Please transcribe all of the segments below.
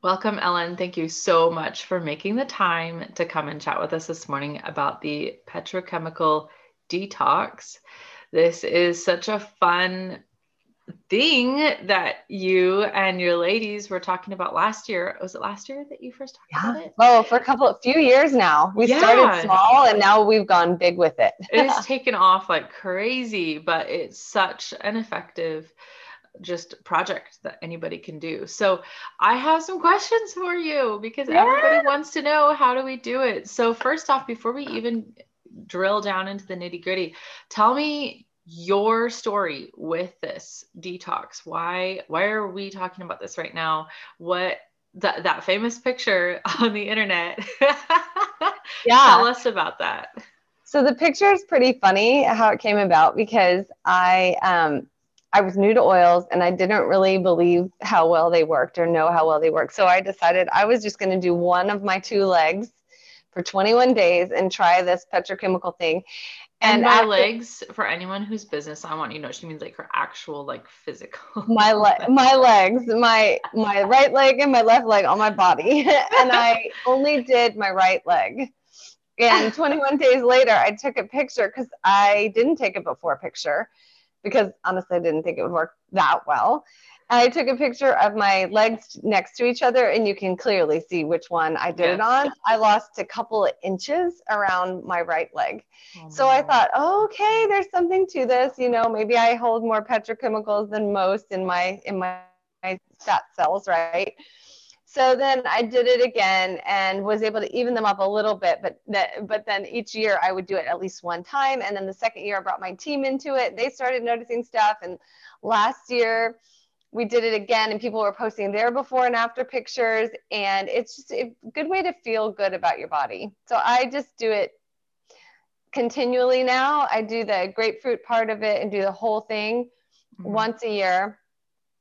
Welcome, Ellen. Thank you so much for making the time to come and chat with us this morning about the petrochemical detox. This is such a fun thing that you and your ladies were talking about last year. Was it last year that you first talked yeah. about it? Oh, for a couple of few years now. We yeah. started small and now we've gone big with it. it's taken off like crazy, but it's such an effective just project that anybody can do. So I have some questions for you because yeah. everybody wants to know how do we do it. So first off, before we even drill down into the nitty gritty, tell me your story with this detox. Why why are we talking about this right now? What that that famous picture on the internet. yeah. Tell us about that. So the picture is pretty funny how it came about because I um I was new to oils and I didn't really believe how well they worked or know how well they worked. So I decided I was just going to do one of my two legs for 21 days and try this petrochemical thing. And, and by after, legs, for anyone whose business I want you to know, she means like her actual like physical. My leg, my legs, my my right leg and my left leg on my body, and I only did my right leg. And 21 days later, I took a picture because I didn't take a before picture because honestly, I didn't think it would work that well. And I took a picture of my legs next to each other, and you can clearly see which one I did it on. I lost a couple of inches around my right leg. Oh, so I thought, oh, okay, there's something to this. You know, maybe I hold more petrochemicals than most in my in my, my fat cells, right? So then I did it again and was able to even them up a little bit, but that, but then each year I would do it at least one time. And then the second year I brought my team into it. They started noticing stuff. And last year we did it again and people were posting their before and after pictures. And it's just a good way to feel good about your body. So I just do it continually now. I do the grapefruit part of it and do the whole thing mm-hmm. once a year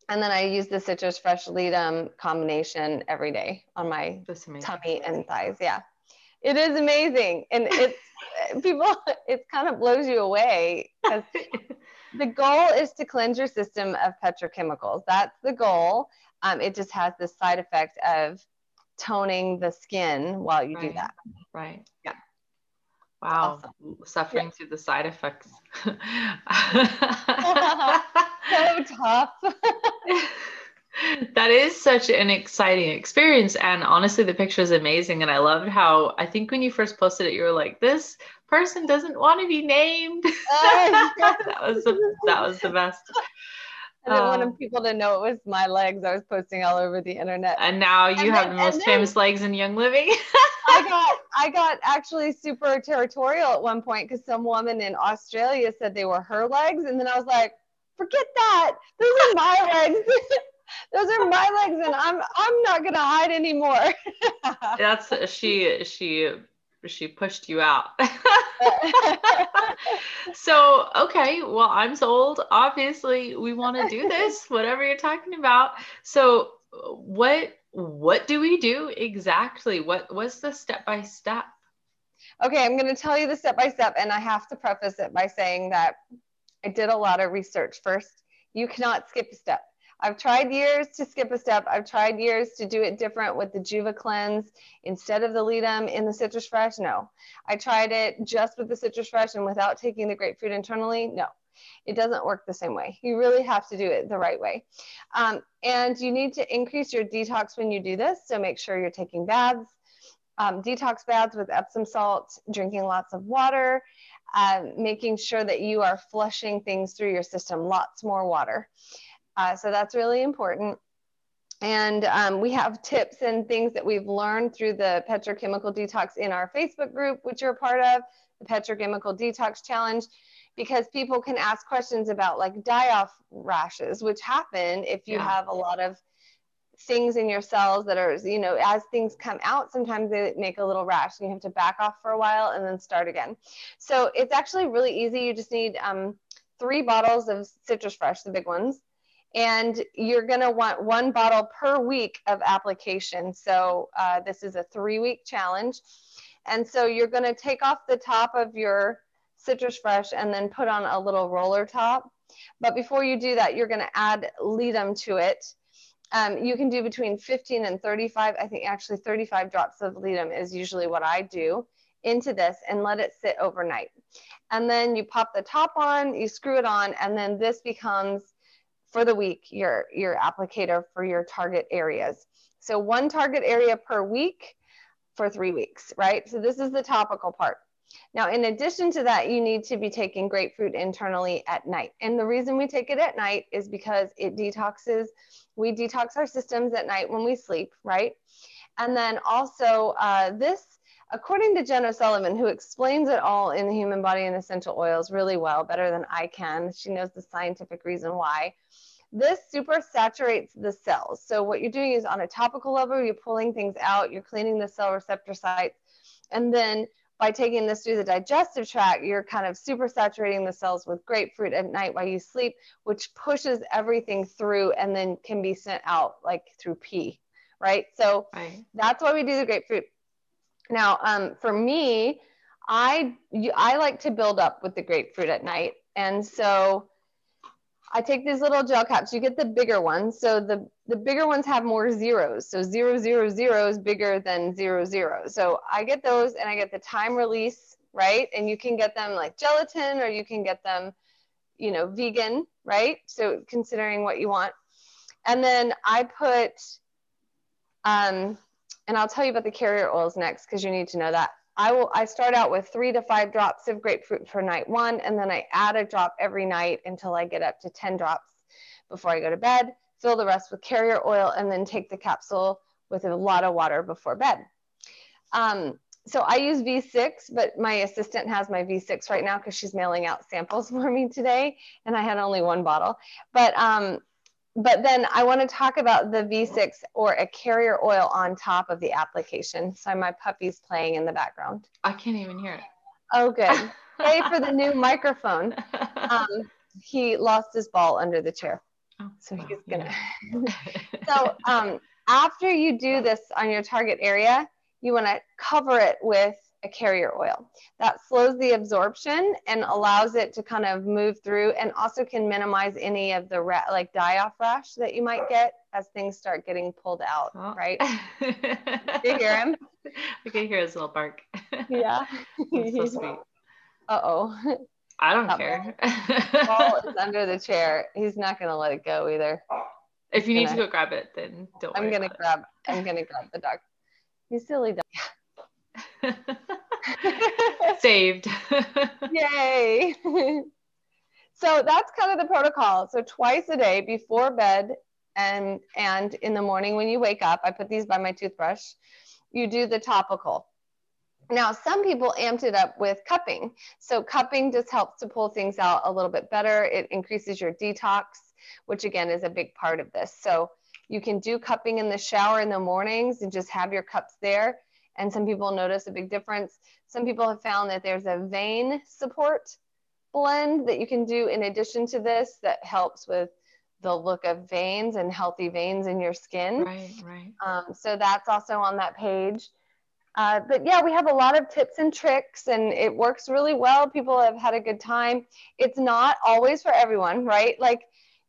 and then I use the citrus fresh ledum combination every day on my tummy and thighs. Yeah, it is amazing, and it's people. It kind of blows you away because the goal is to cleanse your system of petrochemicals. That's the goal. Um, it just has the side effect of toning the skin while you right. do that. Right. Yeah. Wow, awesome. suffering yeah. through the side effects. so tough. that is such an exciting experience. And honestly, the picture is amazing. And I loved how I think when you first posted it, you were like, this person doesn't want to be named. that was the, that was the best. I didn't um, want people to know it was my legs. I was posting all over the internet. And now you and have then, the most then, famous legs in Young Living. I got I got actually super territorial at one point because some woman in Australia said they were her legs, and then I was like, forget that. Those are my legs. Those are my legs, and I'm I'm not gonna hide anymore. That's she she she pushed you out. so okay, well I'm sold. Obviously, we want to do this. Whatever you're talking about. So what what do we do exactly? What what's the step by step? Okay, I'm going to tell you the step by step, and I have to preface it by saying that I did a lot of research first. You cannot skip a step. I've tried years to skip a step. I've tried years to do it different with the Juva cleanse instead of the Ledum in the Citrus Fresh. No, I tried it just with the Citrus Fresh and without taking the grapefruit internally. No, it doesn't work the same way. You really have to do it the right way. Um, and you need to increase your detox when you do this. So make sure you're taking baths, um, detox baths with Epsom salt, drinking lots of water, um, making sure that you are flushing things through your system, lots more water. Uh, so that's really important. And um, we have tips and things that we've learned through the petrochemical detox in our Facebook group, which you're a part of, the Petrochemical Detox Challenge, because people can ask questions about like die off rashes, which happen if you yeah. have a lot of things in your cells that are, you know, as things come out, sometimes they make a little rash and you have to back off for a while and then start again. So it's actually really easy. You just need um, three bottles of Citrus Fresh, the big ones. And you're going to want one bottle per week of application. So uh, this is a three week challenge. And so you're going to take off the top of your Citrus Fresh and then put on a little roller top. But before you do that, you're going to add Ledum to it Um, you can do between 15 and 35. I think actually 35 drops of ledum is usually what I do into this and let it sit overnight. And then you pop the top on, you screw it on, and then this becomes for the week your, your applicator for your target areas. So one target area per week for three weeks, right? So this is the topical part. Now, in addition to that, you need to be taking grapefruit internally at night. And the reason we take it at night is because it detoxes, we detox our systems at night when we sleep, right? And then also, uh, this, according to Jen O'Sullivan, who explains it all in the human body and essential oils really well, better than I can, she knows the scientific reason why. This super saturates the cells. So, what you're doing is on a topical level, you're pulling things out, you're cleaning the cell receptor sites. And then by taking this through the digestive tract, you're kind of super saturating the cells with grapefruit at night while you sleep, which pushes everything through and then can be sent out like through pee, right? So right. that's why we do the grapefruit. Now, um, for me, I I like to build up with the grapefruit at night, and so I take these little gel caps. You get the bigger ones. So the, the bigger ones have more zeros. So zero, zero, zero is bigger than zero, zero. So I get those and I get the time release, right? And you can get them like gelatin or you can get them, you know, vegan, right? So considering what you want. And then I put, um, and I'll tell you about the carrier oils next because you need to know that. I will I start out with three to five drops of grapefruit for night one, and then I add a drop every night until I get up to 10 drops before I go to bed, fill the rest with carrier oil, and then take the capsule with a lot of water before bed. Um, so I use V6, but my assistant has my V6 right now because she's mailing out samples for me today, and I had only one bottle. But um, but then I want to talk about the V6 or a carrier oil on top of the application. So my puppy's playing in the background. I can't even hear it. Oh, good. Hey for the new microphone. Um, he lost his ball under the chair. Oh, so he's gonna. so um, after you do this on your target area, you want to cover it with a carrier oil. That slows the absorption and allows it to kind of move through and also can minimize any of the ra- like die-off rash that you might get as things start getting pulled out, oh. right? you hear him? I can hear his little bark. Yeah. so sweet. Uh-oh. I don't that care. ball is under the chair. He's not going to let it go either. If you need to go grab it, then don't I'm going to grab, it. I'm going to grab the dog. You silly dog. Saved. Yay. so that's kind of the protocol. So twice a day before bed and and in the morning when you wake up, I put these by my toothbrush. You do the topical. Now, some people amped it up with cupping. So cupping just helps to pull things out a little bit better. It increases your detox, which again is a big part of this. So you can do cupping in the shower in the mornings and just have your cups there and some people notice a big difference. Some people have found that there's a vein support blend that you can do in addition to this that helps with the look of veins and healthy veins in your skin. Right, right. Um, so that's also on that page. Uh, but yeah, we have a lot of tips and tricks, and it works really well. People have had a good time. It's not always for everyone, right? Like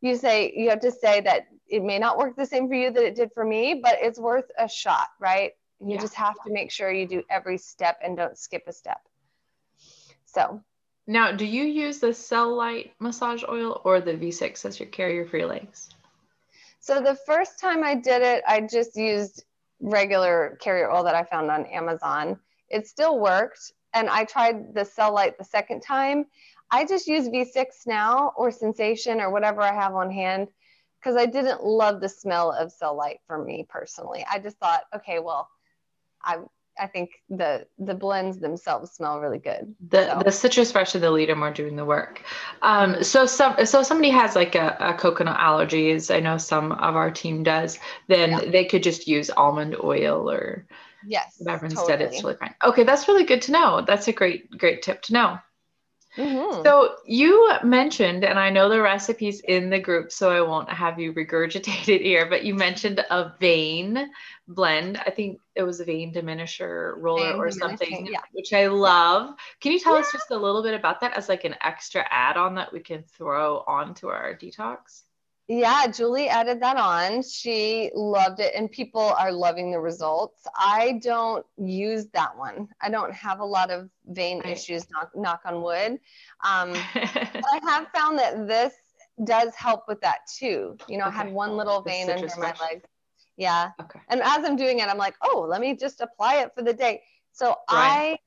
you say, you have to say that it may not work the same for you that it did for me, but it's worth a shot, right? You yeah. just have to make sure you do every step and don't skip a step. So now, do you use the Cellulite massage oil or the V6 as your carrier for your legs? So the first time I did it, I just used regular carrier oil that I found on Amazon. It still worked. And I tried the Cel-Lite the second time. I just use V6 now or Sensation or whatever I have on hand because I didn't love the smell of Cel-Lite for me personally. I just thought, okay, well, I I think the the blends themselves smell really good. The so. the citrus fresh and the ledum are doing the work. Um, so some so somebody has like a, a, coconut allergies. I know some of our team does. Then yeah. they could just use almond oil or yes, whatever instead. It's really fine. Okay, that's really good to know. That's a great great tip to know. Mm-hmm. So you mentioned, and I know the recipes in the group, so I won't have you regurgitate it here, but you mentioned a vein blend. I think it was a vein diminisher roller vein or something, yeah. which I love. Can you tell yeah. us just a little bit about that as like an extra add-on that we can throw onto our detox? Yeah, Julie added that on. She loved it, and people are loving the results. I don't use that one. I don't have a lot of vein Right. issues, knock, knock on wood. Um, I have found that this does help with that too. You know, I had one little vein under my leg. Yeah. okay. And as I'm doing it, I'm like, oh, let me just apply it for the day. So I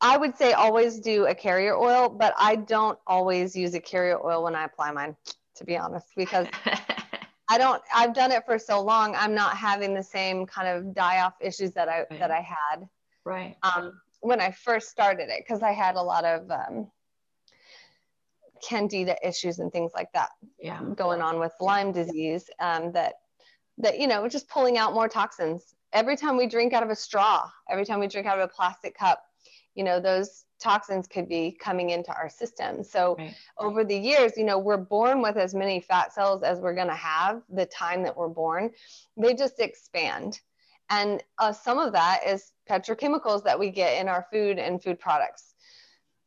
I would say always do a carrier oil, but I don't always use a carrier oil when I apply mine, to be honest, because I don't I've done it for so long, I'm not having the same kind of die off issues that I Right. that I had right. um, when I first started it because I had a lot of um, candida issues and things like that Yeah. going on with Lyme disease um, that that you know just pulling out more toxins every time we drink out of a straw every time we drink out of a plastic cup you know those toxins could be coming into our system so Right. over the years you know we're born with as many fat cells as we're going to have the time that we're born they just expand and uh, some of that is petrochemicals that we get in our food and food products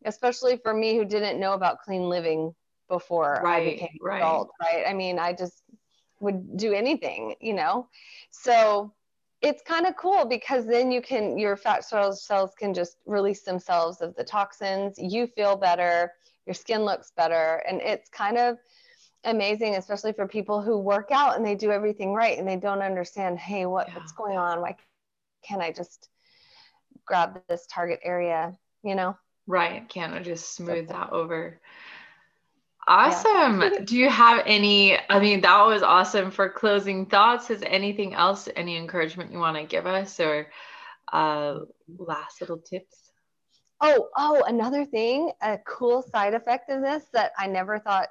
especially for me who didn't know about clean living before I became an right. adult, right? I mean, I just would do anything, you know? So it's kind of cool because then you can, your fat cells, cells can just release themselves of the toxins. You feel better, your skin looks better. And it's kind of amazing, especially for people who work out and they do everything right and they don't understand, hey, what, what's going on? Why can't I just grab this target area, you know? Right. Can't I just smooth that over? Awesome. Do you have any? I mean, that was awesome for closing thoughts. Is anything else, any encouragement you want to give us or uh, last little tips? Oh, oh, another thing, a cool side effect of this that I never thought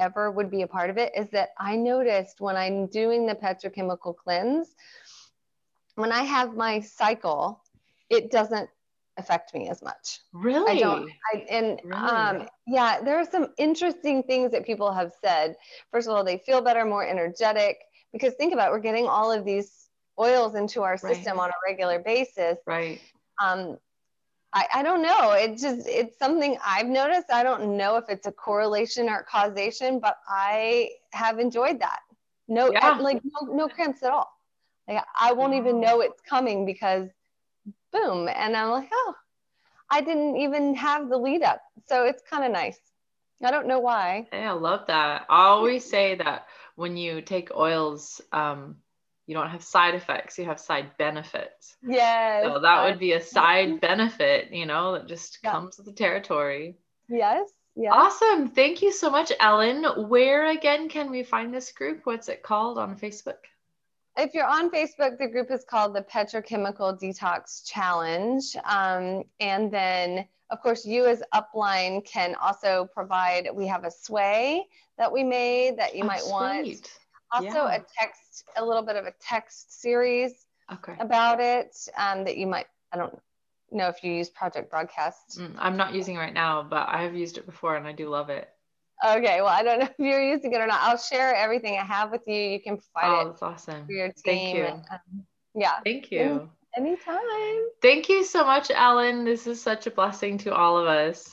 ever would be a part of it is that I noticed when I'm doing the petrochemical cleanse, when I have my cycle, it doesn't affect me as much. Really? I don't. I, and Really? um, yeah, there are some interesting things that people have said. First of all, they feel better, more energetic. Because think about it, we're getting all of these oils into our Right. system on a regular basis Right. um I, I don't know it just it's something i've noticed i don't know if it's a correlation or causation but i have enjoyed that no Yeah. like no, no cramps at all like i won't even know it's coming because boom and i'm like oh i didn't even have the lead up so it's kind of nice i don't know why Hey, I love that. I always say that when you take oils, um, you don't have side effects, you have side benefits. yes So that would be a side benefit, you know, that just Yeah. comes with the territory. yes yes Awesome. Thank you so much, Ellen. Where again can we find this group? What's it called on Facebook? If you're on Facebook, the group is called the Petrochemical Detox Challenge. Um, and then, of course, you as Upline can also provide, we have a sway that we made that you Oh, might want. Also, Yeah. a text, a little bit of a text series Okay. about it um, that you might, I don't know if you use Project Broadcast. Mm, I'm not using it right now, but I have used it before and I do love it. Okay, well, I don't know if you're using it or not. I'll share everything I have with you. You can provide Oh, it that's awesome. for your team. Thank you. and, um, yeah, Thank you. anytime. Thank you so much, Ellen. This is such a blessing to all of us.